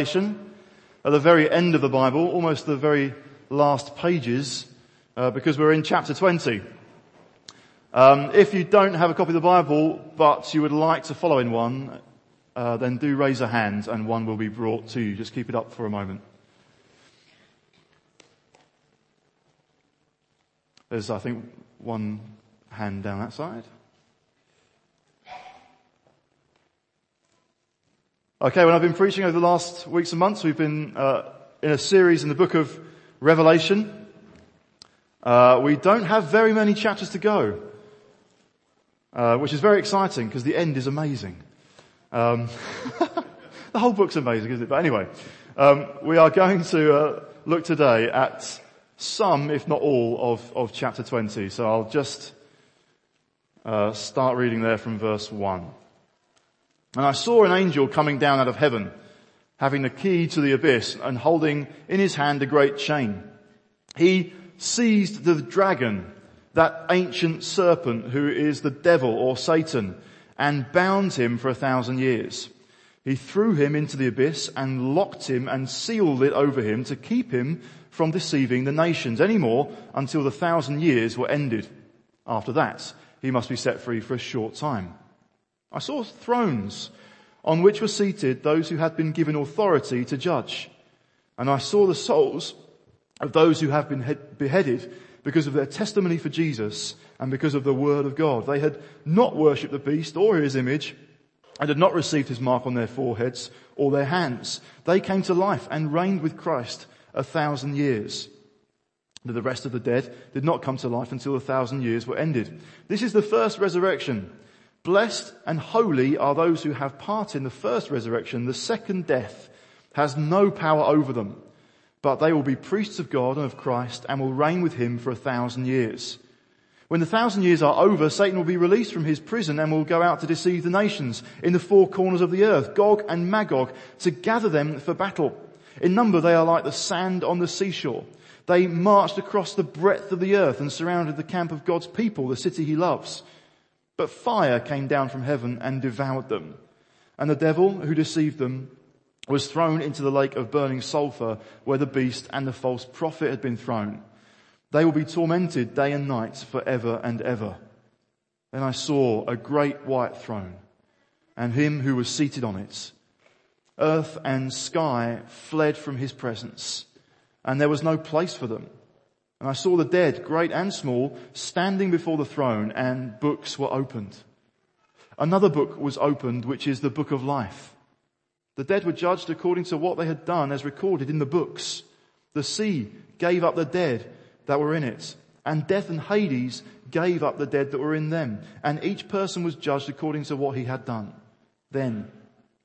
at the very end of the Bible, almost the very last pages, uh, because we're in chapter 20. Um, if you don't have a copy of the Bible, but you would like to follow in one, uh, then do raise a hand and one will be brought to you. Just keep it up for a moment. There's, I think, one hand down that side. Okay, when I've been preaching over the last weeks and months, we've been uh, in a series in the book of Revelation. Uh, we don't have very many chapters to go, uh, which is very exciting because the end is amazing. Um, the whole book's amazing, isn't it? But anyway, um, we are going to uh, look today at some, if not all, of, of chapter 20. So I'll just uh, start reading there from verse 1. And I saw an angel coming down out of heaven, having the key to the abyss and holding in his hand a great chain. He seized the dragon, that ancient serpent who is the devil or Satan, and bound him for a thousand years. He threw him into the abyss and locked him and sealed it over him to keep him from deceiving the nations anymore until the thousand years were ended. After that, he must be set free for a short time. I saw thrones on which were seated those who had been given authority to judge. And I saw the souls of those who have been beheaded because of their testimony for Jesus and because of the word of God. They had not worshipped the beast or his image and had not received his mark on their foreheads or their hands. They came to life and reigned with Christ a thousand years. The rest of the dead did not come to life until a thousand years were ended. This is the first resurrection. Blessed and holy are those who have part in the first resurrection. The second death has no power over them, but they will be priests of God and of Christ and will reign with him for a thousand years. When the thousand years are over, Satan will be released from his prison and will go out to deceive the nations in the four corners of the earth, Gog and Magog, to gather them for battle. In number they are like the sand on the seashore. They marched across the breadth of the earth and surrounded the camp of God's people, the city he loves. But fire came down from heaven and devoured them. And the devil who deceived them was thrown into the lake of burning sulfur where the beast and the false prophet had been thrown. They will be tormented day and night forever and ever. Then I saw a great white throne and him who was seated on it. Earth and sky fled from his presence and there was no place for them. And I saw the dead, great and small, standing before the throne and books were opened. Another book was opened, which is the book of life. The dead were judged according to what they had done as recorded in the books. The sea gave up the dead that were in it and death and Hades gave up the dead that were in them and each person was judged according to what he had done. Then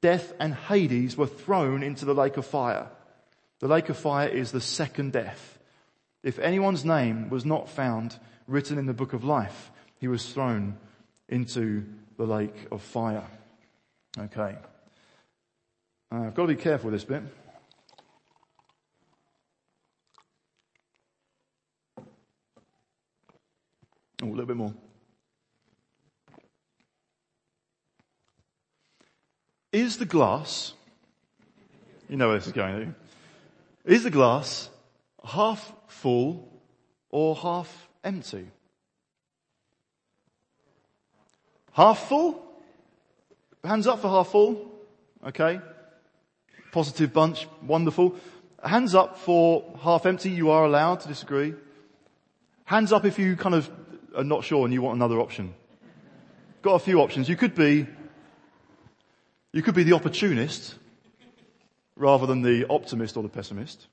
death and Hades were thrown into the lake of fire. The lake of fire is the second death. If anyone's name was not found written in the book of life, he was thrown into the lake of fire. Okay. Uh, I've got to be careful with this bit. Oh, a little bit more. Is the glass, you know where this is going, do you? is the glass half full or half empty? Half full? Hands up for half full. Okay. Positive bunch. Wonderful. Hands up for half empty. You are allowed to disagree. Hands up if you kind of are not sure and you want another option. Got a few options. You could be, you could be the opportunist rather than the optimist or the pessimist.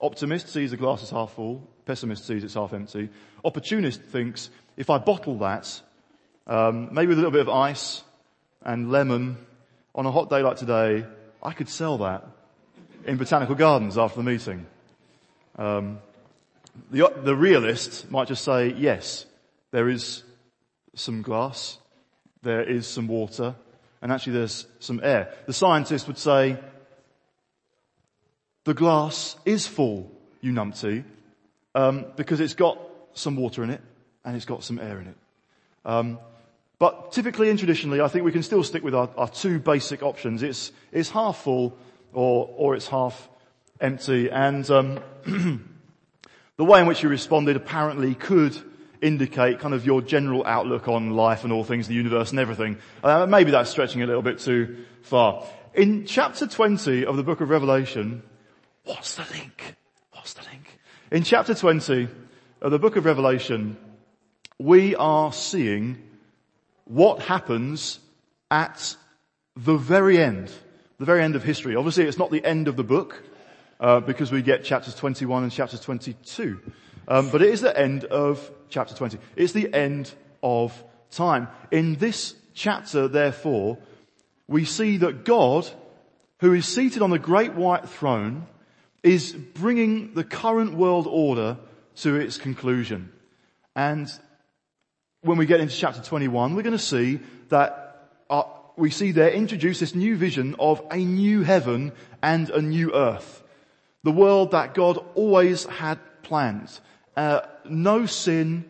Optimist sees the glass as half full. Pessimist sees it's half empty. Opportunist thinks, if I bottle that, um, maybe with a little bit of ice and lemon on a hot day like today, I could sell that in botanical gardens after the meeting. Um, the, the realist might just say, yes, there is some glass, there is some water, and actually there's some air. The scientist would say, the glass is full, you numpty, um, because it's got some water in it and it's got some air in it. Um, but typically and traditionally, I think we can still stick with our, our two basic options. It's, it's half full or, or it's half empty. And um, the way in which you responded apparently could indicate kind of your general outlook on life and all things, the universe and everything. Uh, maybe that's stretching a little bit too far. In chapter 20 of the book of Revelation, what's the link? What's the link? In chapter 20 of the book of Revelation, we are seeing what happens at the very end, the very end of history. Obviously it's not the end of the book, uh, because we get chapters 21 and chapters 22. Um, but it is the end of chapter 20. It's the end of time. In this chapter, therefore, we see that God, who is seated on the great white throne, is bringing the current world order to its conclusion. And when we get into chapter 21, we're going to see that uh, we see there introduce this new vision of a new heaven and a new earth. The world that God always had planned. Uh, no sin,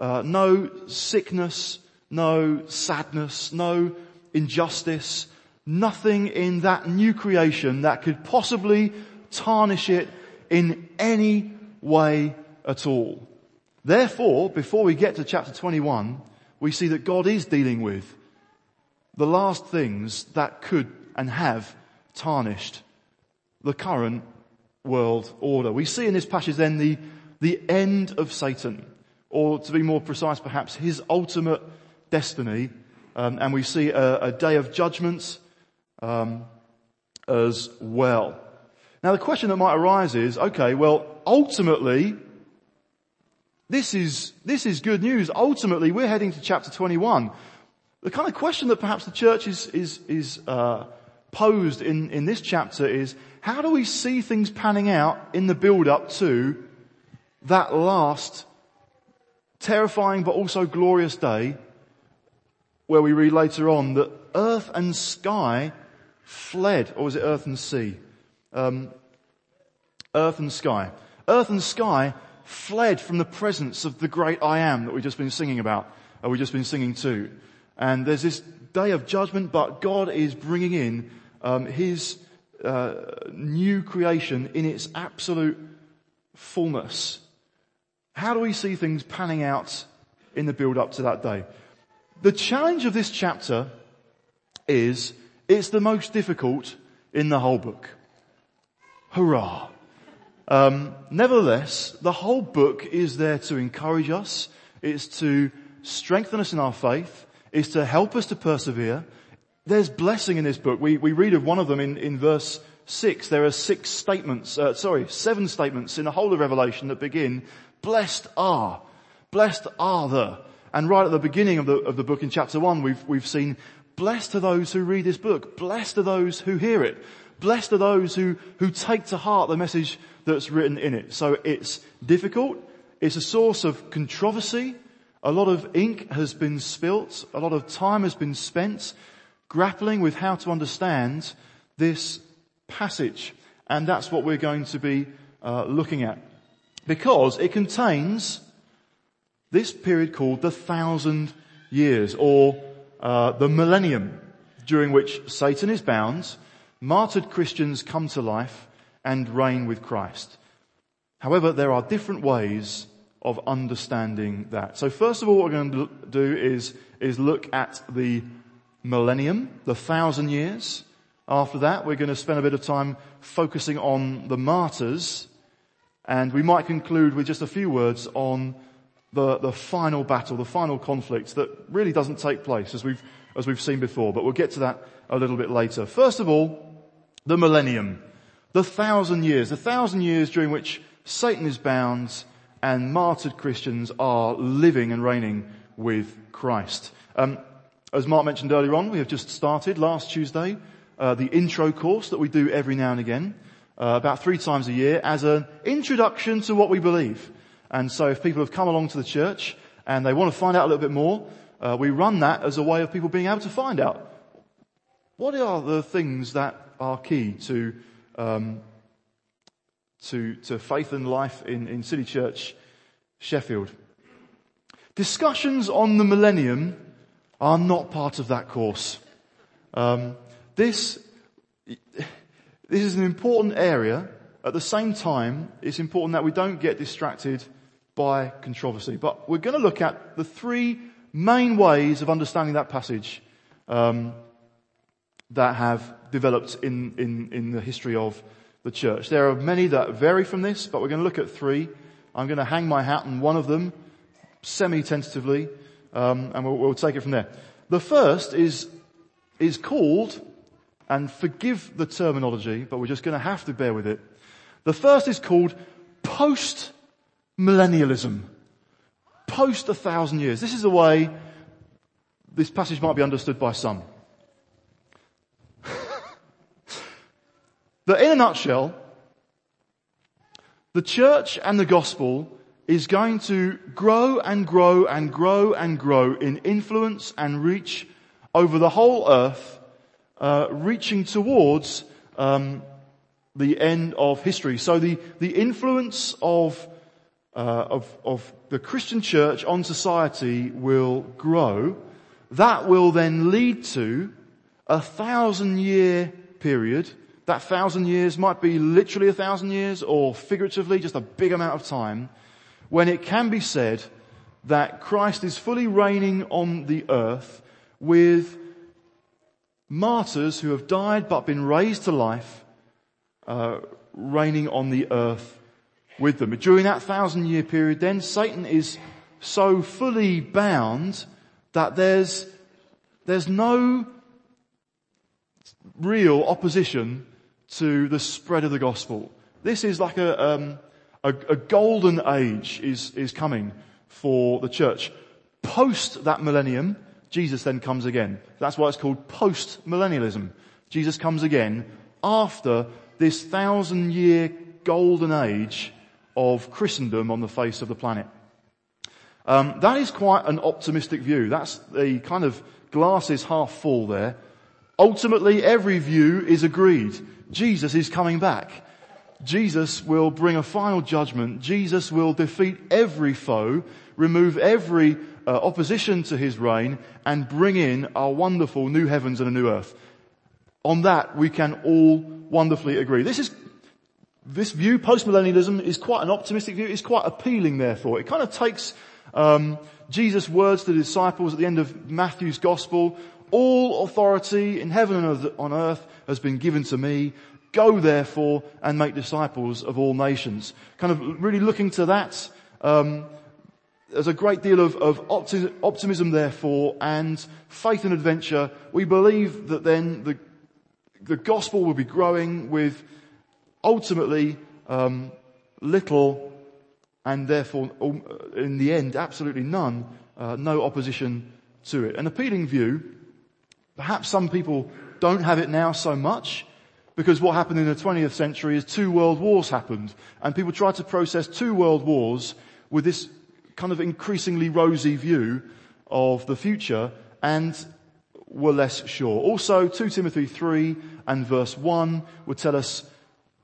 uh, no sickness, no sadness, no injustice, nothing in that new creation that could possibly tarnish it in any way at all. Therefore, before we get to chapter 21, we see that God is dealing with the last things that could and have tarnished the current world order. We see in this passage then the, the end of Satan, or to be more precise perhaps, his ultimate destiny. Um, and we see a, a day of judgment um, as well. Now the question that might arise is, okay, well, ultimately, this is, this is good news. Ultimately, we're heading to chapter 21. The kind of question that perhaps the church is, is, is uh, posed in, in this chapter is, how do we see things panning out in the build up to that last terrifying but also glorious day where we read later on that earth and sky fled, or was it earth and sea? Um, earth and sky. Earth and sky fled from the presence of the great I am that we've just been singing about, or we've just been singing to. And there's this day of judgment, but God is bringing in um, His uh, new creation in its absolute fullness. How do we see things panning out in the build up to that day? The challenge of this chapter is it's the most difficult in the whole book. Hurrah. Um, nevertheless, the whole book is there to encourage us. It's to strengthen us in our faith. It's to help us to persevere. There's blessing in this book. We, we read of one of them in, in verse 6. There are six statements, uh, sorry, seven statements in the whole of Revelation that begin, blessed are, blessed are the. And right at the beginning of the, of the book in chapter 1, we've, we've seen, blessed are those who read this book, blessed are those who hear it, blessed are those who, who take to heart the message that's written in it. So it's difficult. It's a source of controversy. A lot of ink has been spilt. A lot of time has been spent grappling with how to understand this passage. And that's what we're going to be uh, looking at. Because it contains this period called the thousand years or uh, the millennium during which Satan is bound, martyred Christians come to life and reign with Christ. However, there are different ways of understanding that. So first of all, what we're going to do is, is look at the millennium, the thousand years. After that, we're going to spend a bit of time focusing on the martyrs, and we might conclude with just a few words on the, the final battle, the final conflict that really doesn't take place as we've, as we've seen before, but we'll get to that a little bit later. First of all, the millennium. The thousand years, the thousand years during which Satan is bound and martyred Christians are living and reigning with Christ. Um, as Mark mentioned earlier on, we have just started last Tuesday uh, the intro course that we do every now and again, uh, about three times a year, as an introduction to what we believe. And so, if people have come along to the church and they want to find out a little bit more, uh, we run that as a way of people being able to find out what are the things that are key to um, to, to faith and life in, in City Church, Sheffield. Discussions on the millennium are not part of that course. Um, this, This is an important area. At the same time, it's important that we don't get distracted by controversy. But we're going to look at the three main ways of understanding that passage um, that have developed in, in, in the history of the church. There are many that vary from this, but we're going to look at three. I'm going to hang my hat on one of them, semi-tentatively, um, and we'll, we'll take it from there. The first is, is called, and forgive the terminology, but we're just going to have to bear with it. The first is called post-millennialism. Post a thousand years. This is the way this passage might be understood by some. That in a nutshell, the church and the gospel is going to grow and grow and grow and grow in influence and reach over the whole earth, uh, reaching towards um, the end of history. So the, the influence of, uh, of, of the Christian church on society will grow. That will then lead to a thousand year period. That thousand years might be literally a thousand years or figuratively just a big amount of time when it can be said that Christ is fully reigning on the earth with martyrs who have died but been raised to life, uh, reigning on the earth with them. During that thousand year period then, Satan is so fully bound that there's, there's no real opposition to the spread of the gospel. This is like a, um, a, a golden age is, is coming for the church. Post that millennium, Jesus then comes again. That's why it's called post-millennialism. Jesus comes again after this thousand year golden age of Christendom on the face of the planet. Um, that is quite an optimistic view. That's the kind of glass is half full there. Ultimately, every view is agreed. Jesus is coming back. Jesus will bring a final judgment. Jesus will defeat every foe, remove every uh, opposition to his reign, and bring in our wonderful new heavens and a new earth. On that, we can all wonderfully agree. This is this view, postmillennialism, is quite an optimistic view. It's quite appealing, therefore. It kind of takes um, Jesus' words to the disciples at the end of Matthew's Gospel. All authority in heaven and on earth has been given to me. Go therefore and make disciples of all nations. Kind of really looking to that. Um, there's a great deal of, of optimism therefore and faith and adventure. We believe that then the, the gospel will be growing with ultimately um, little and therefore um, in the end absolutely none, uh, no opposition to it. An appealing view, perhaps some people don't have it now so much because what happened in the 20th century is two world wars happened and people tried to process two world wars with this kind of increasingly rosy view of the future and were less sure. Also 2 Timothy 3 and verse 1 would tell us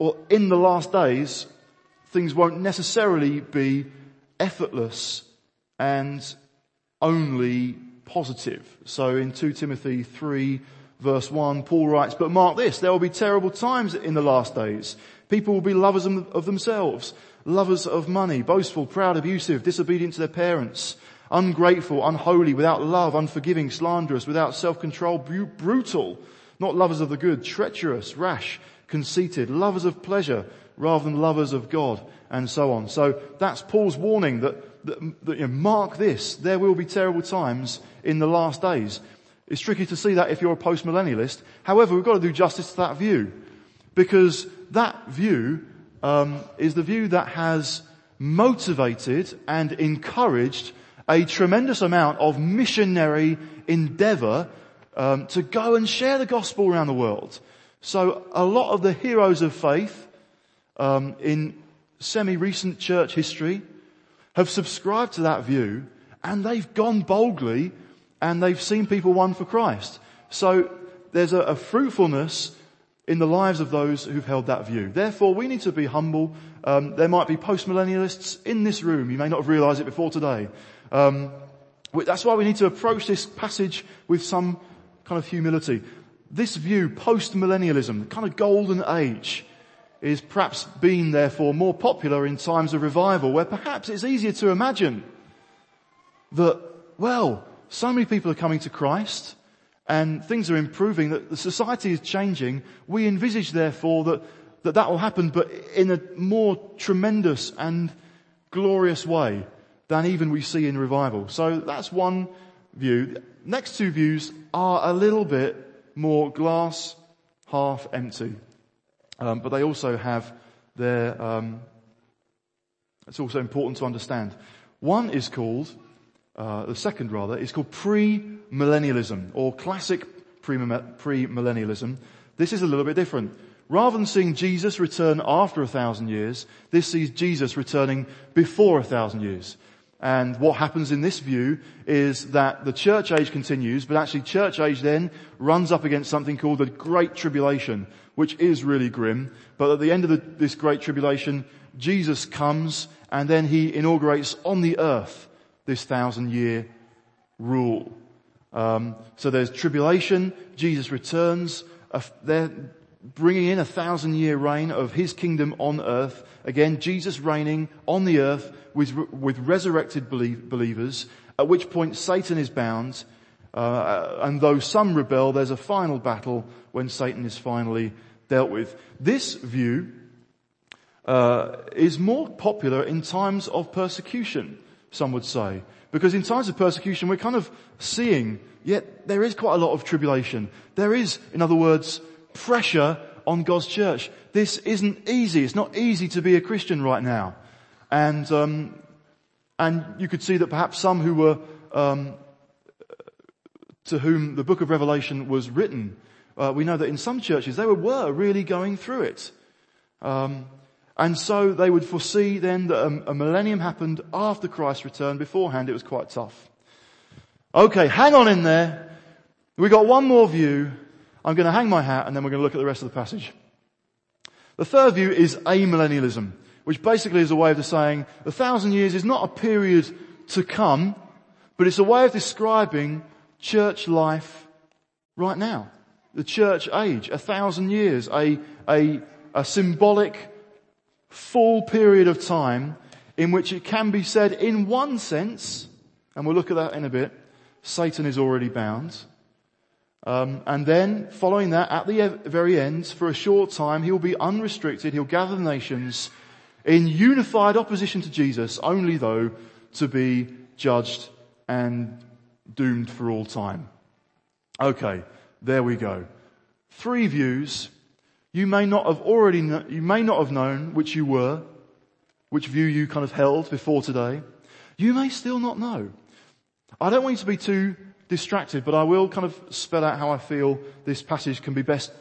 or in the last days, things won't necessarily be effortless and only positive. So in 2 Timothy 3 verse 1, Paul writes, but mark this, there will be terrible times in the last days. People will be lovers of themselves, lovers of money, boastful, proud, abusive, disobedient to their parents, ungrateful, unholy, without love, unforgiving, slanderous, without self-control, brutal, not lovers of the good, treacherous, rash, conceited, lovers of pleasure rather than lovers of God, and so on. So that's Paul's warning that, that, that you know, mark this, there will be terrible times in the last days. It's tricky to see that if you're a post-millennialist. However, we've got to do justice to that view. Because that view um, is the view that has motivated and encouraged a tremendous amount of missionary endeavor um, to go and share the gospel around the world. So a lot of the heroes of faith um, in semi-recent church history have subscribed to that view and they've gone boldly and they've seen people won for Christ. So there's a, a fruitfulness in the lives of those who've held that view. Therefore, we need to be humble. Um, there might be post-millennialists in this room. You may not have realized it before today. Um, that's why we need to approach this passage with some kind of humility. this view, post-millennialism, the kind of golden age, is perhaps been therefore more popular in times of revival where perhaps it's easier to imagine that, well, so many people are coming to Christ and things are improving, that the society is changing. We envisage therefore that that, that will happen, but in a more tremendous and glorious way than even we see in revival. So that's one view. Next two views are a little bit more glass half empty. Um, but they also have their, um, it's also important to understand. One is called, uh, the second rather, is called pre-millennialism or classic pre-millennialism. This is a little bit different. Rather than seeing Jesus return after a thousand years, this sees Jesus returning before a thousand years. And what happens in this view is that the church age continues, but actually church age then runs up against something called the Great Tribulation, which is really grim. But at the end of the, this Great Tribulation, Jesus comes and then he inaugurates on the earth this thousand year rule. Um, so there's tribulation, Jesus returns, uh, bringing in a thousand year reign of his kingdom on earth. Again, Jesus reigning on the earth with, with resurrected believers, at which point Satan is bound. Uh, and though some rebel, there's a final battle when Satan is finally dealt with. This view uh, is more popular in times of persecution, some would say. Because in times of persecution, we're kind of seeing, yet there is quite a lot of tribulation. There is, in other words, pressure on God's church. This isn't easy. It's not easy to be a Christian right now. And, um, and you could see that perhaps some who were, um, to whom the book of Revelation was written, uh, we know that in some churches they were, were really going through it. Um, and so they would foresee then that a, a millennium happened after Christ's return. Beforehand it was quite tough. Okay, hang on in there. We got one more view I'm going to hang my hat and then we're going to look at the rest of the passage. The third view is amillennialism, which basically is a way of saying a thousand years is not a period to come, but it's a way of describing church life right now. The church age, a thousand years, a, a, a symbolic full period of time in which it can be said in one sense, and we'll look at that in a bit, Satan is already bound. Um, and then, following that, at the very end, for a short time, he will be unrestricted. He'll gather the nations in unified opposition to Jesus, only though to be judged and doomed for all time. Okay, there we go. Three views. You may not have already, you may not have known which you were, which view you kind of held before today. You may still not know. I don't want you to be too distracted, but I will kind of spell out how I feel this passage can be best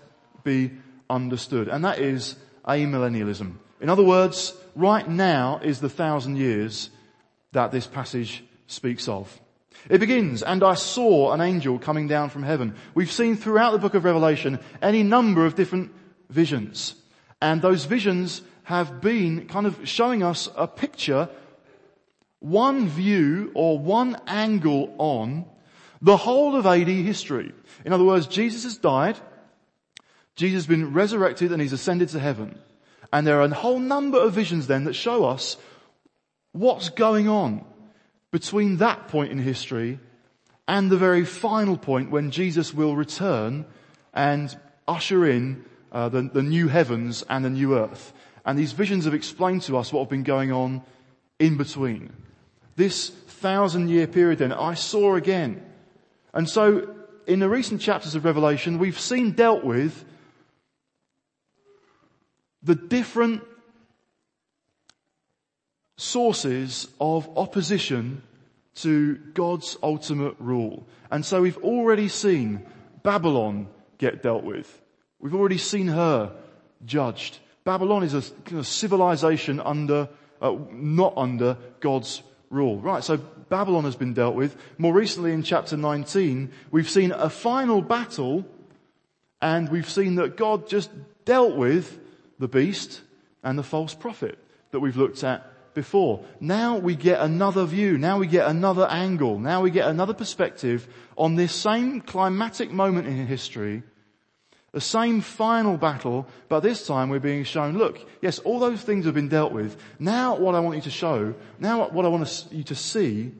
be understood. And that is amillennialism. In other words, right now is the thousand years that this passage speaks of. It begins, and I saw an angel coming down from heaven. We've seen throughout the book of Revelation any number of different visions. And those visions have been kind of showing us a picture, one view or one angle on the whole of AD history. In other words, Jesus has died, Jesus has been resurrected and he's ascended to heaven. And there are a whole number of visions then that show us what's going on between that point in history and the very final point when Jesus will return and usher in uh, the, the new heavens and the new earth. And these visions have explained to us what have been going on in between. This thousand year period then, I saw again and so in the recent chapters of Revelation, we've seen dealt with the different sources of opposition to God's ultimate rule. And so we've already seen Babylon get dealt with. We've already seen her judged. Babylon is a, civilization under, uh, not under God's rule. Right, so Babylon has been dealt with. More recently in chapter 19, we've seen a final battle and we've seen that God just dealt with the beast and the false prophet that we've looked at before. Now we get another view. Now we get another angle. Now we get another perspective on this same climatic moment in history The same final battle, but this time we're being shown, look, yes, all those things have been dealt with. Now what I want you to show, now what I want you to see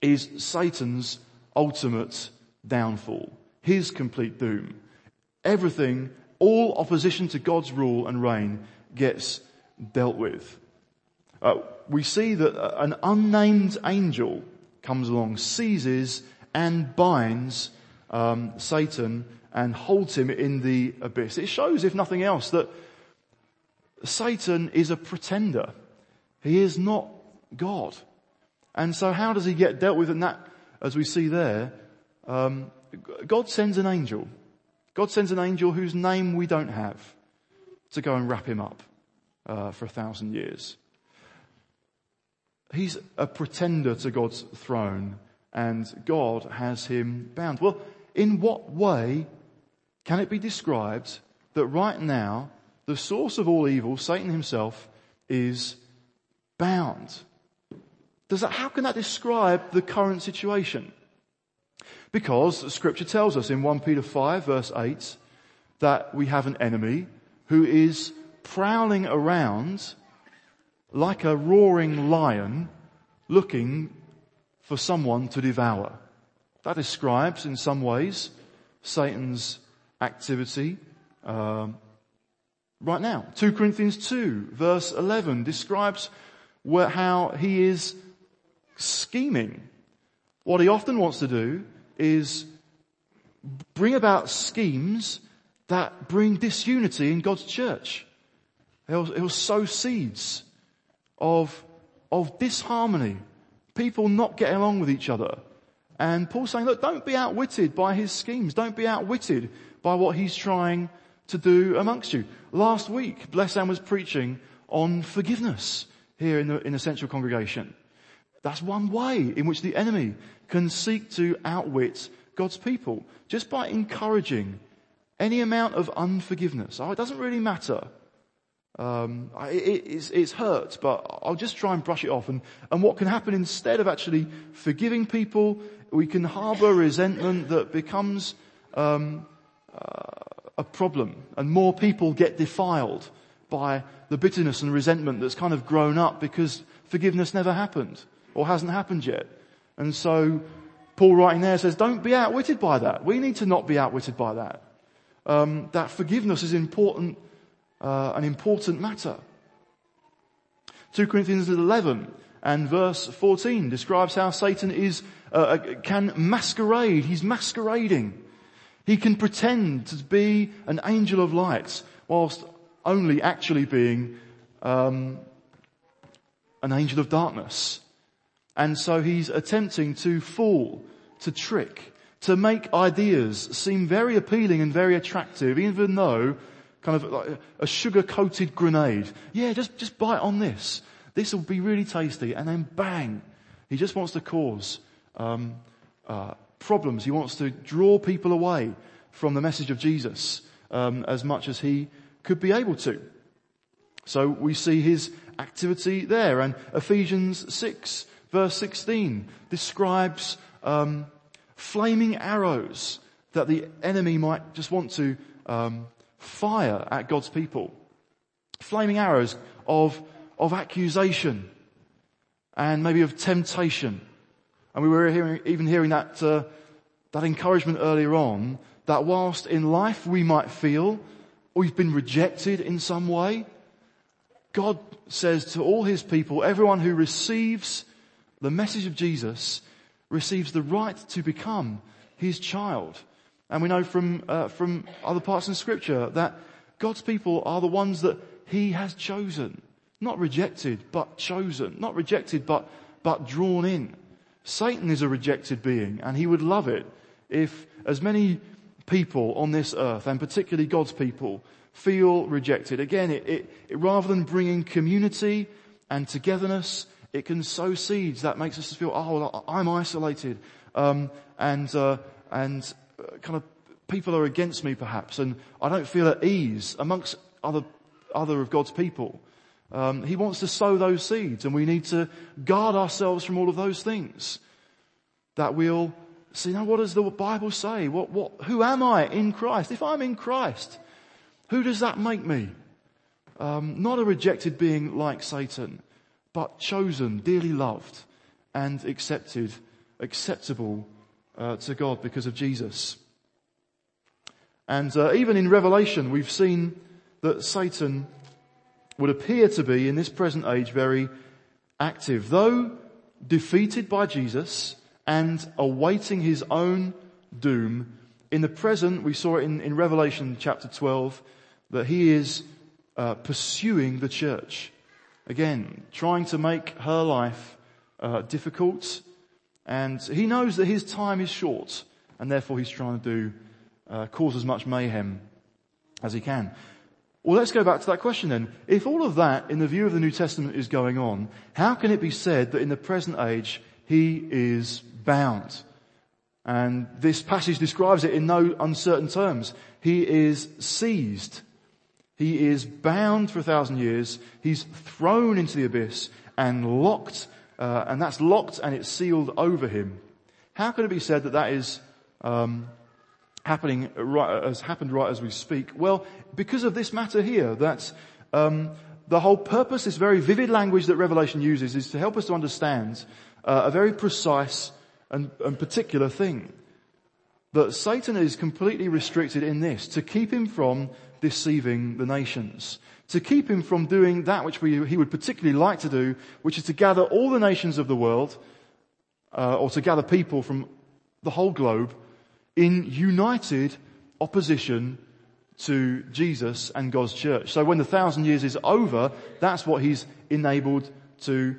is Satan's ultimate downfall. His complete doom. Everything, all opposition to God's rule and reign gets dealt with. Uh, we see that an unnamed angel comes along, seizes and binds um, Satan and holds him in the abyss. It shows, if nothing else, that Satan is a pretender. He is not God. And so how does he get dealt with in that, as we see there? Um, God sends an angel. God sends an angel whose name we don't have to go and wrap him up uh, for a thousand years. He's a pretender to God's throne and God has him bound. Well, in what way can it be described that right now the source of all evil, Satan himself, is bound? Does that, how can that describe the current situation? Because scripture tells us in 1 Peter 5 verse 8 that we have an enemy who is prowling around like a roaring lion looking for someone to devour. That describes in some ways Satan's activity um, right now. 2 Corinthians 2 verse 11 describes where, how he is scheming. What he often wants to do is bring about schemes that bring disunity in God's church. He'll, he'll sow seeds of, of disharmony, people not getting along with each other. And Paul's saying, look, don't be outwitted by his schemes. Don't be outwitted by what he's trying to do amongst you. Last week, Blessan was preaching on forgiveness here in the, in the central congregation. That's one way in which the enemy can seek to outwit God's people. Just by encouraging any amount of unforgiveness. Oh, it doesn't really matter. Um, it, it's, it's hurt, but I'll just try and brush it off. And, and what can happen instead of actually forgiving people, we can harbor resentment that becomes um, a problem and more people get defiled by the bitterness and resentment that's kind of grown up because forgiveness never happened or hasn't happened yet. And so Paul writing there says, don't be outwitted by that. We need to not be outwitted by that. Um, that forgiveness is important, uh, an important matter. 2 Corinthians 11 and verse 14 describes how Satan is, uh, uh can masquerade. He's masquerading he can pretend to be an angel of light whilst only actually being um, an angel of darkness. And so he's attempting to fool, to trick, to make ideas seem very appealing and very attractive, even though kind of like a sugar-coated grenade. Yeah, just, just bite on this. This will be really tasty. And then bang. He just wants to cause um, uh, problems. He wants to draw people away from the message of Jesus um, as much as he could be able to. So we see his activity there. And Ephesians 6 verse 16 describes um, flaming arrows that the enemy might just want to um, fire at God's people. Flaming arrows of, of accusation and maybe of temptation. And we were hearing, even hearing that uh, that encouragement earlier on that whilst in life we might feel we've been rejected in some way, God says to all his people, everyone who receives the message of Jesus receives the right to become his child. And we know from, uh, from other parts in scripture that God's people are the ones that he has chosen. Not rejected, but chosen. Not rejected, but, but drawn in. Satan is a rejected being and he would love it if as many people on this earth, and particularly God's people, feel rejected. Again, it, it, it, rather than bringing community and togetherness, it can sow seeds that makes us feel, oh, well, I'm isolated, um, and uh, and uh, kind of people are against me perhaps, and I don't feel at ease amongst other other of God's people. Um, he wants to sow those seeds, and we need to guard ourselves from all of those things that we'll see now what does the Bible say? What, what, who am I in Christ? If I'm in Christ, who does that make me? Um, not a rejected being like Satan, but chosen, dearly loved, and accepted, acceptable uh, to God because of Jesus. And uh, even in Revelation, we've seen that Satan would appear to be in this present age very active. Though defeated by Jesus and awaiting his own doom, in the present, we saw it in, in Revelation chapter 12, that he is uh, pursuing the church. Again, trying to make her life uh, difficult. And he knows that his time is short and therefore he's trying to do, uh, cause as much mayhem as he can. Well, let's go back to that question then. If all of that in the view of the New Testament is going on, how can it be said that in the present age he is bound? And this passage describes it in no uncertain terms. He is seized. He is bound for a thousand years. He's thrown into the abyss and locked, uh, and that's locked and it's sealed over him. How can it be said that that is um, happening right, has happened right as we speak? Well, because of this matter here, that um, the whole purpose, this very vivid language that Revelation uses, is to help us to understand uh, a very precise and, and particular thing. That Satan is completely restricted in this, to keep him from deceiving the nations. To keep him from doing that which we, he would particularly like to do, which is to gather all the nations of the world, uh, or to gather people from the whole globe in united opposition to Jesus and God's church. So when the thousand years is over, that's what he's enabled to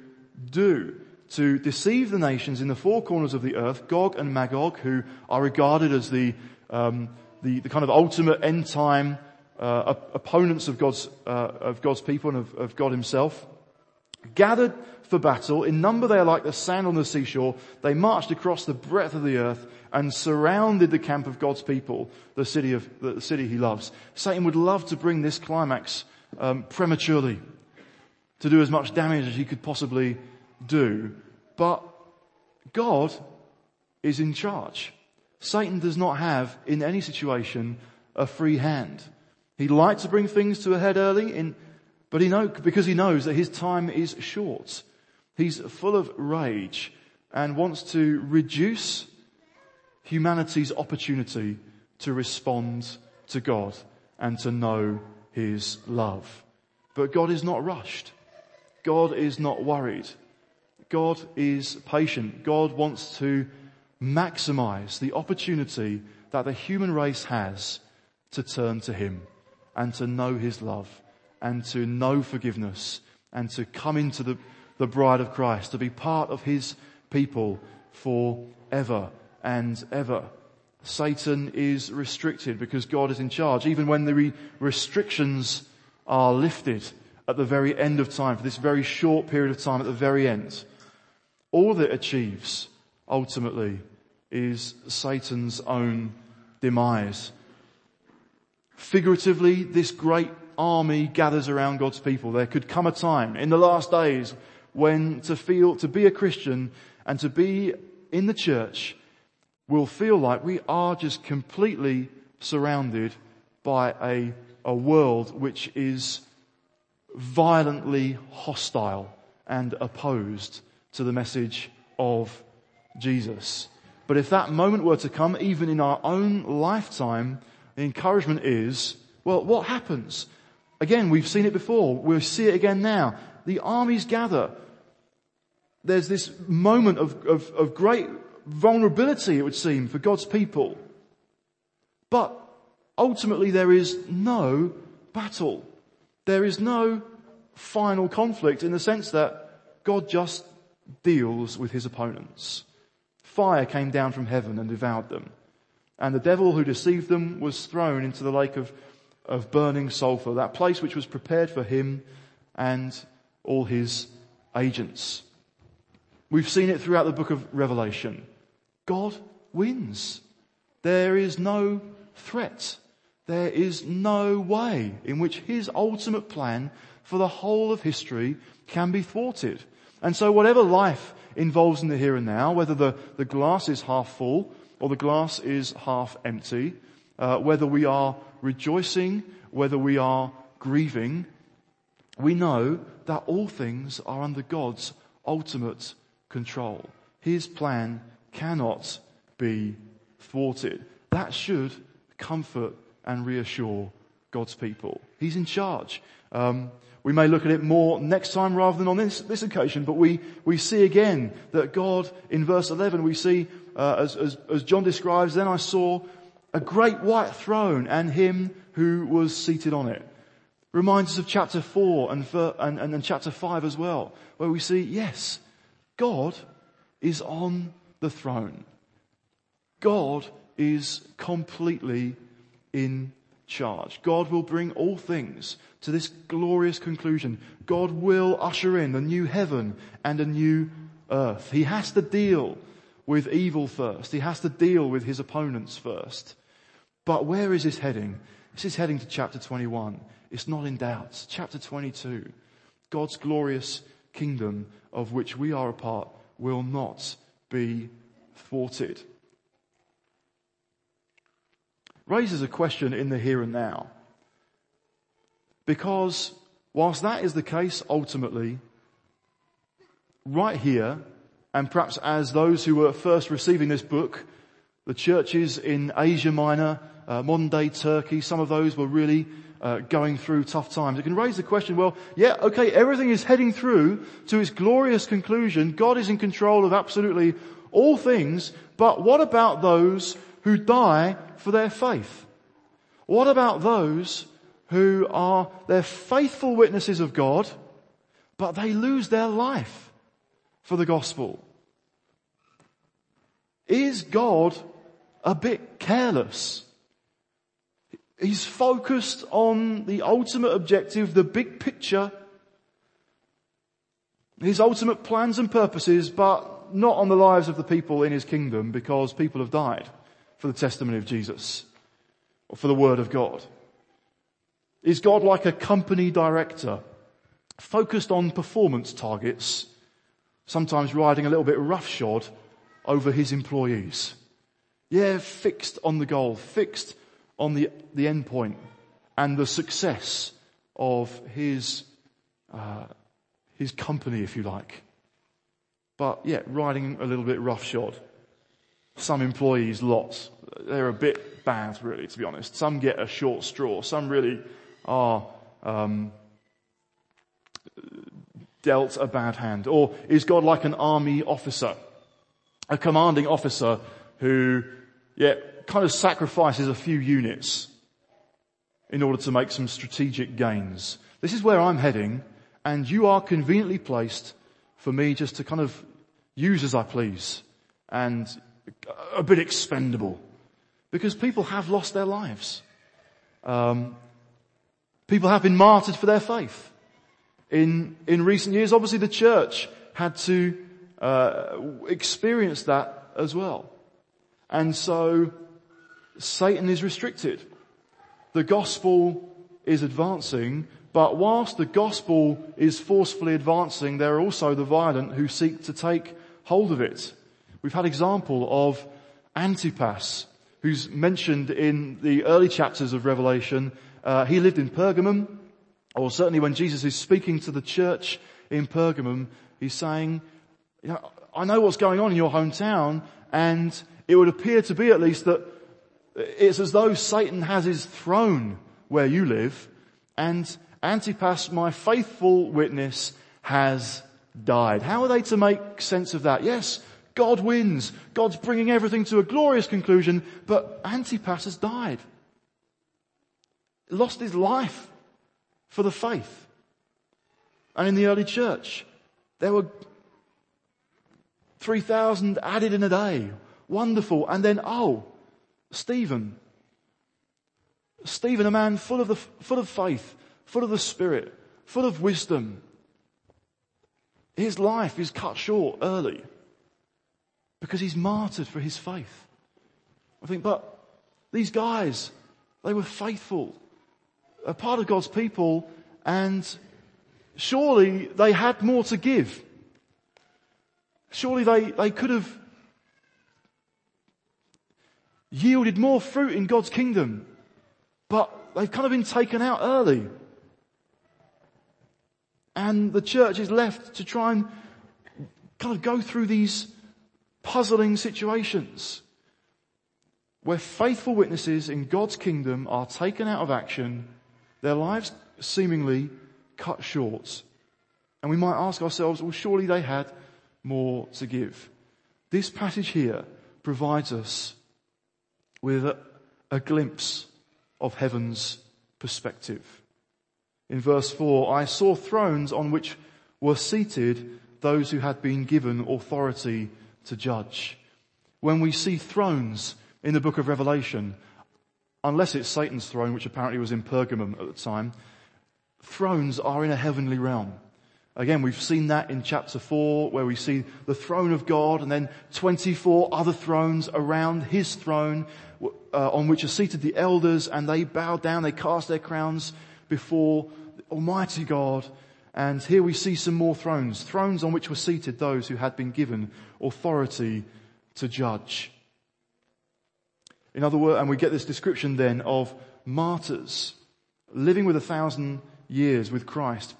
do. To deceive the nations in the four corners of the earth, Gog and Magog, who are regarded as the, um, the, the, kind of ultimate end time uh, opponents of God's, uh, of God's people and of, of God himself. Gathered for battle, in number they are like the sand on the seashore. They marched across the breadth of the earth and surrounded the camp of God's people, the city of the city he loves. Satan would love to bring this climax um, prematurely, to do as much damage as he could possibly do, but God is in charge. Satan does not have, in any situation, a free hand. He'd like to bring things to a head early, in, but he know, because he knows that his time is short. He's full of rage and wants to reduce humanity's opportunity to respond to God and to know His love. But God is not rushed. God is not worried. God is patient. God wants to maximize the opportunity that the human race has to turn to Him and to know His love and to know forgiveness and to come into the, the bride of Christ, to be part of His people forever and ever. Satan is restricted because God is in charge, even when the re- restrictions are lifted at the very end of time, for this very short period of time at the very end. All that achieves ultimately is Satan's own demise. Figuratively, this great army gathers around God's people. There could come a time in the last days when to feel, to be a Christian and to be in the church will feel like we are just completely surrounded by a, a world which is violently hostile and opposed to the message of Jesus. But if that moment were to come, even in our own lifetime, the encouragement is, well, what happens? Again, we've seen it before. We'll see it again now. The armies gather. There's this moment of, of, of great vulnerability, it would seem, for God's people. But ultimately there is no battle. There is no final conflict in the sense that God just deals with his opponents. Fire came down from heaven and devoured them. And the devil who deceived them was thrown into the lake of, of burning sulfur, that place which was prepared for him and all his agents. We've seen it throughout the book of Revelation. God wins. There is no threat. There is no way in which his ultimate plan for the whole of history can be thwarted. And so whatever life involves in the here and now, whether the, the glass is half full or the glass is half empty, uh, whether we are rejoicing, whether we are grieving, we know that all things are under God's ultimate control. His plan cannot be thwarted. That should comfort and reassure God's people. He's in charge. Um, we may look at it more next time rather than on this, this occasion, but we, we see again that God, in verse 11, we see, uh, as, as, as John describes, then I saw a great white throne and him who was seated on it. Reminds us of chapter 4 and, and, and, and chapter 5 as well, where we see, yes, God is on the throne. God is completely in charge. God will bring all things to this glorious conclusion. God will usher in a new heaven and a new earth. He has to deal with evil first. He has to deal with his opponents first. But where is this heading? This is heading to chapter 21. It's not in doubt. Chapter 22. God's glorious kingdom of which we are a part will not be thwarted. Raises a question in the here and now. Because whilst that is the case ultimately, right here, and perhaps as those who were first receiving this book, the churches in Asia Minor uh, modern day Turkey, some of those were really uh, going through tough times. It can raise the question, well, yeah, okay, everything is heading through to its glorious conclusion. God is in control of absolutely all things, but what about those who die for their faith? What about those who are, they're faithful witnesses of God, but they lose their life for the gospel? Is God a bit careless? He's focused on the ultimate objective, the big picture, his ultimate plans and purposes, but not on the lives of the people in his kingdom because people have died for the testimony of Jesus or for the word of God. Is God like a company director focused on performance targets, sometimes riding a little bit roughshod over his employees? Yeah, fixed on the goal, fixed on the, the end point and the success of his, uh, his company, if you like. But yeah, riding a little bit roughshod. Some employees, lots. They're a bit bad, really, to be honest. Some get a short straw. Some really are um, dealt a bad hand. Or is God like an army officer? A commanding officer who, yeah, kind of sacrifices a few units in order to make some strategic gains. This is where I'm heading and you are conveniently placed for me just to kind of use as I please and a bit expendable because people have lost their lives. Um, people have been martyred for their faith. In, in recent years, obviously the church had to uh, experience that as well. And so Satan is restricted. The gospel is advancing, but whilst the gospel is forcefully advancing, there are also the violent who seek to take hold of it. We've had example of Antipas, who's mentioned in the early chapters of Revelation. Uh, he lived in Pergamum, or certainly when Jesus is speaking to the church in Pergamum, he's saying, you know, I know what's going on in your hometown, and it would appear to be at least that it's as though Satan has his throne where you live and Antipas, my faithful witness, has died. How are they to make sense of that? Yes, God wins. God's bringing everything to a glorious conclusion, but Antipas has died. Lost his life for the faith. And in the early church, there were 3,000 added in a day. Wonderful. And then, oh, Stephen. Stephen, a man full of the, full of faith, full of the spirit, full of wisdom. His life is cut short early because he's martyred for his faith. I think, but these guys, they were faithful, a part of God's people, and surely they had more to give. Surely they, they could have yielded more fruit in God's kingdom, but they've kind of been taken out early. And the church is left to try and kind of go through these puzzling situations where faithful witnesses in God's kingdom are taken out of action, their lives seemingly cut short. And we might ask ourselves, well, surely they had more to give. This passage here provides us with a, a glimpse of heaven's perspective. In verse 4, I saw thrones on which were seated those who had been given authority to judge. When we see thrones in the book of Revelation, unless it's Satan's throne, which apparently was in Pergamum at the time, thrones are in a heavenly realm. Again, we've seen that in chapter 4 where we see the throne of God and then 24 other thrones around his throne uh, on which are seated the elders and they bow down, they cast their crowns before Almighty God. And here we see some more thrones, thrones on which were seated those who had been given authority to judge. In other words, and we get this description then of martyrs living with a thousand years with Christ,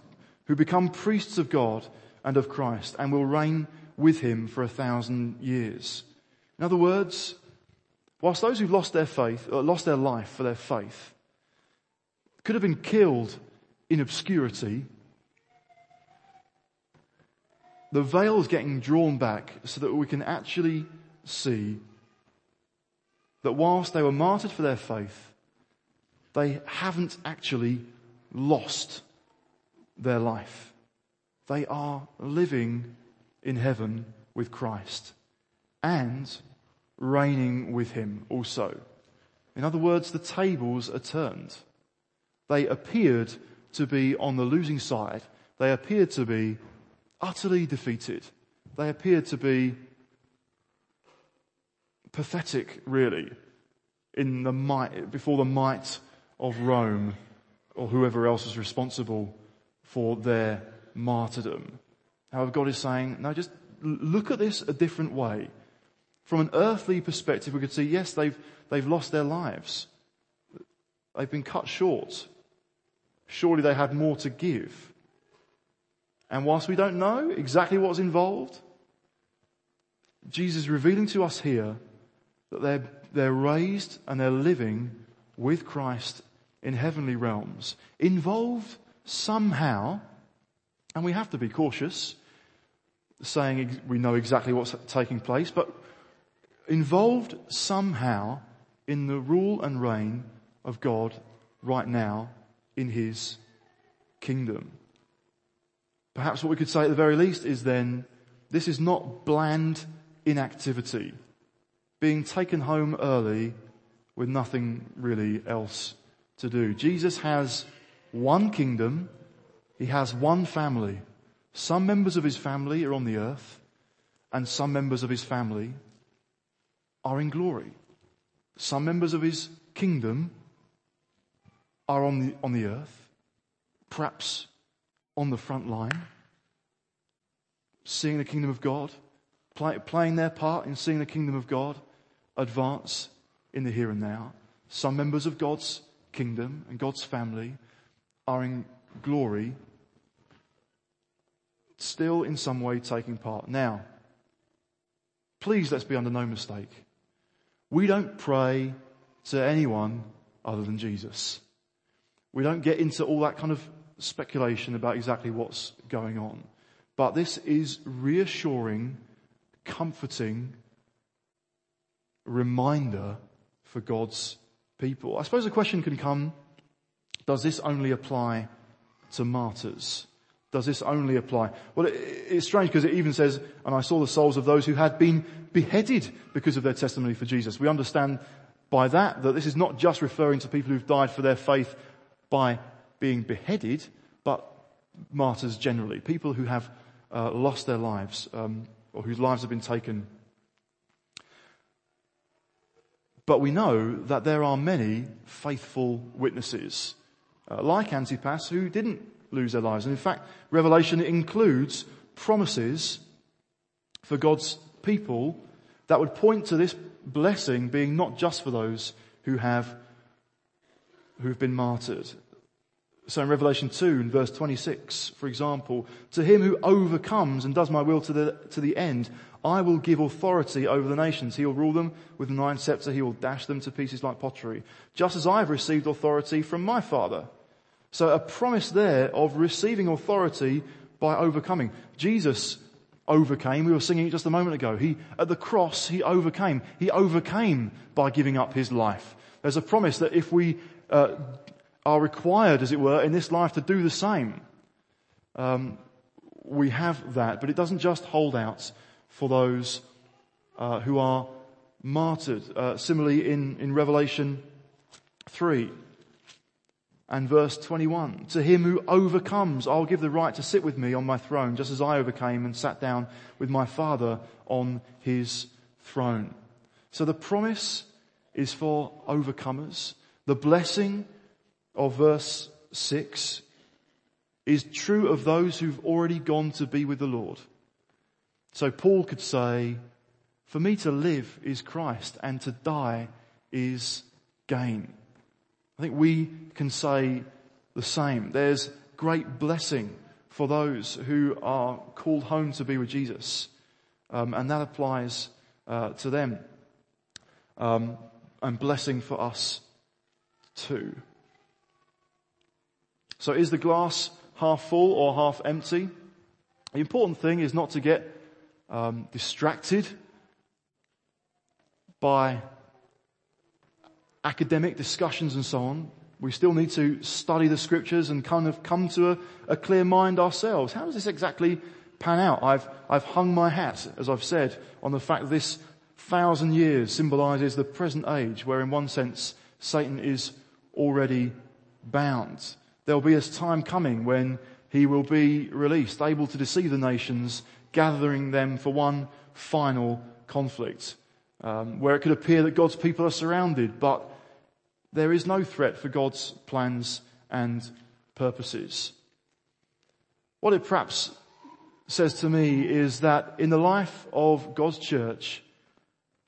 who become priests of God and of Christ and will reign with him for a thousand years. In other words, whilst those who've lost their faith, uh, lost their life for their faith, could have been killed in obscurity, the veil is getting drawn back so that we can actually see that whilst they were martyred for their faith, they haven't actually lost their life. They are living in heaven with Christ and reigning with Him also. In other words, the tables are turned. They appeared to be on the losing side. They appeared to be utterly defeated. They appeared to be pathetic, really, in the might, before the might of Rome or whoever else is responsible for their martyrdom. However, God is saying, no, just look at this a different way. From an earthly perspective, we could see, yes, they've, they've lost their lives. They've been cut short. Surely they had more to give. And whilst we don't know exactly what's involved, Jesus is revealing to us here that they're, they're raised and they're living with Christ in heavenly realms, involved somehow, and we have to be cautious saying we know exactly what's taking place, but involved somehow in the rule and reign of God right now in His kingdom. Perhaps what we could say at the very least is then, this is not bland inactivity, being taken home early with nothing really else to do. Jesus has one kingdom. He has one family. Some members of his family are on the earth and some members of his family are in glory. Some members of his kingdom are on the, on the earth, perhaps on the front line, seeing the kingdom of God, play, playing their part in seeing the kingdom of God advance in the here and now. Some members of God's kingdom and God's family are in glory, still in some way taking part. Now, please let's be under no mistake. We don't pray to anyone other than Jesus. We don't get into all that kind of speculation about exactly what's going on. But this is reassuring, comforting reminder for God's people. I suppose the question can come, does this only apply to martyrs? Does this only apply? Well, it, it's strange because it even says, and I saw the souls of those who had been beheaded because of their testimony for Jesus. We understand by that that this is not just referring to people who've died for their faith by being beheaded, but martyrs generally, people who have uh, lost their lives um, or whose lives have been taken But we know that there are many faithful witnesses, uh, like Antipas, who didn't lose their lives. And in fact, Revelation includes promises for God's people that would point to this blessing being not just for those who have, who've been martyred. So in Revelation 2 in verse 26, for example, to him who overcomes and does my will to the, to the end, I will give authority over the nations. He will rule them with iron scepter. He will dash them to pieces like pottery, just as I have received authority from my father. So a promise there of receiving authority by overcoming. Jesus overcame. We were singing it just a moment ago. He, at the cross, he overcame. He overcame by giving up his life. There's a promise that if we uh, are required, as it were, in this life to do the same, um, we have that. But it doesn't just hold out for those uh, who are martyred. Uh, similarly, in, in Revelation 3, and verse 21. To him who overcomes, I'll give the right to sit with me on my throne, just as I overcame and sat down with my Father on his throne. So the promise is for overcomers. The blessing of verse 6 is true of those who've already gone to be with the Lord. So Paul could say, for me to live is Christ and to die is gain. I think we can say the same. There's great blessing for those who are called home to be with Jesus. Um, and that applies uh, to them. Um, and blessing for us too. So is the glass half full or half empty? The important thing is not to get um, distracted by academic discussions and so on. We still need to study the scriptures and kind of come to a, a clear mind ourselves. How does this exactly pan out? I've, I've hung my hat, as I've said, on the fact that this thousand years symbolizes the present age where in one sense Satan is already bound. There'll be a time coming when he will be released, able to deceive the nations, gathering them for one final conflict um, where it could appear that God's people are surrounded, but there is no threat for God's plans and purposes. What it perhaps says to me is that in the life of God's church,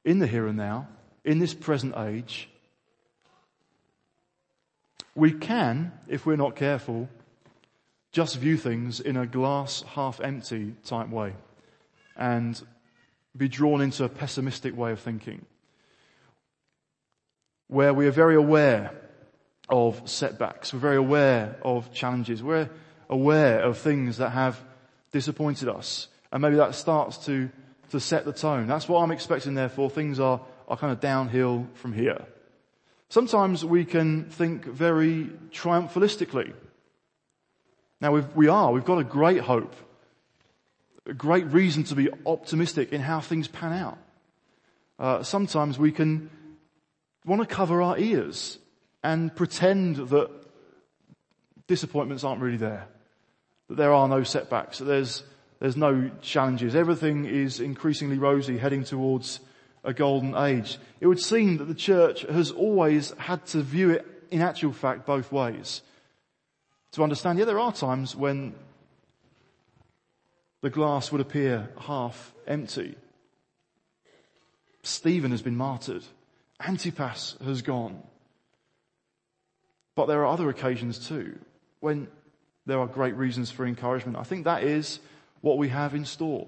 in the here and now, in this present age, we can, if we're not careful, just view things in a glass half empty type way and be drawn into a pessimistic way of thinking where we are very aware of setbacks. We're very aware of challenges. We're aware of things that have disappointed us. And maybe that starts to, to set the tone. That's what I'm expecting therefore. Things are, are kind of downhill from here. Sometimes we can think very triumphalistically. Now we are, we've got a great hope great reason to be optimistic in how things pan out. Uh, sometimes we can want to cover our ears and pretend that disappointments aren't really there, that there are no setbacks, that there's there's no challenges. Everything is increasingly rosy, heading towards a golden age. It would seem that the church has always had to view it in actual fact both ways. To understand, yeah, there are times when the glass would appear half empty. Stephen has been martyred. Antipas has gone. But there are other occasions too when there are great reasons for encouragement. I think that is what we have in store.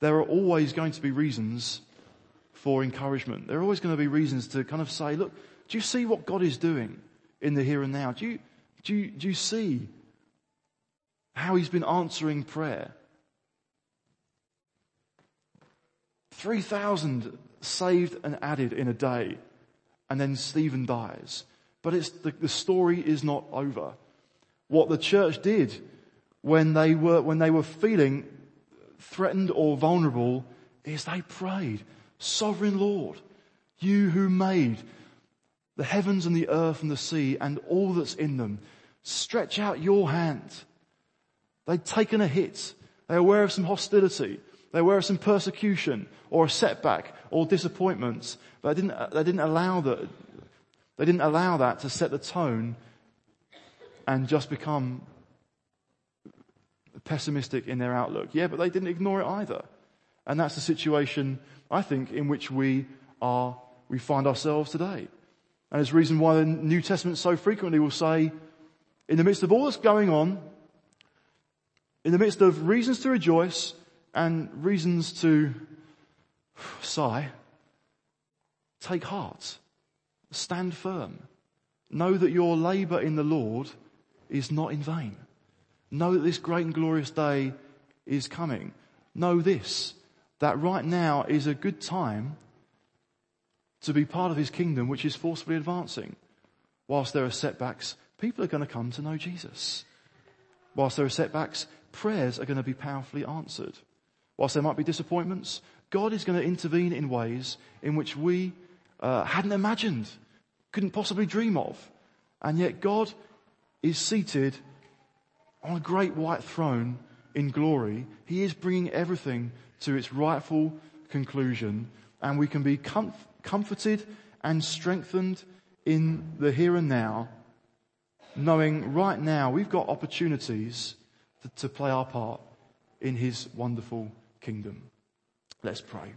There are always going to be reasons for encouragement. There are always going to be reasons to kind of say, look, do you see what God is doing in the here and now? Do you, do you, do you see how he's been answering prayer. 3,000 saved and added in a day, and then Stephen dies. But it's, the, the story is not over. What the church did when they were, when they were feeling threatened or vulnerable is they prayed, Sovereign Lord, you who made the heavens and the earth and the sea and all that's in them, stretch out your hand They'd taken a hit. They were aware of some hostility. They were aware of some persecution or a setback or disappointments. But they didn't, they didn't allow that, they didn't allow that to set the tone and just become pessimistic in their outlook. Yeah, but they didn't ignore it either. And that's the situation, I think, in which we are, we find ourselves today. And it's the reason why the New Testament so frequently will say, in the midst of all that's going on, in the midst of reasons to rejoice and reasons to sigh, take heart. Stand firm. Know that your labor in the Lord is not in vain. Know that this great and glorious day is coming. Know this, that right now is a good time to be part of his kingdom, which is forcefully advancing. Whilst there are setbacks, people are going to come to know Jesus. Whilst there are setbacks, prayers are going to be powerfully answered. Whilst there might be disappointments, God is going to intervene in ways in which we uh, hadn't imagined, couldn't possibly dream of. And yet God is seated on a great white throne in glory. He is bringing everything to its rightful conclusion and we can be comf- comforted and strengthened in the here and now, knowing right now we've got opportunities to, play our part in His wonderful kingdom. Let's pray.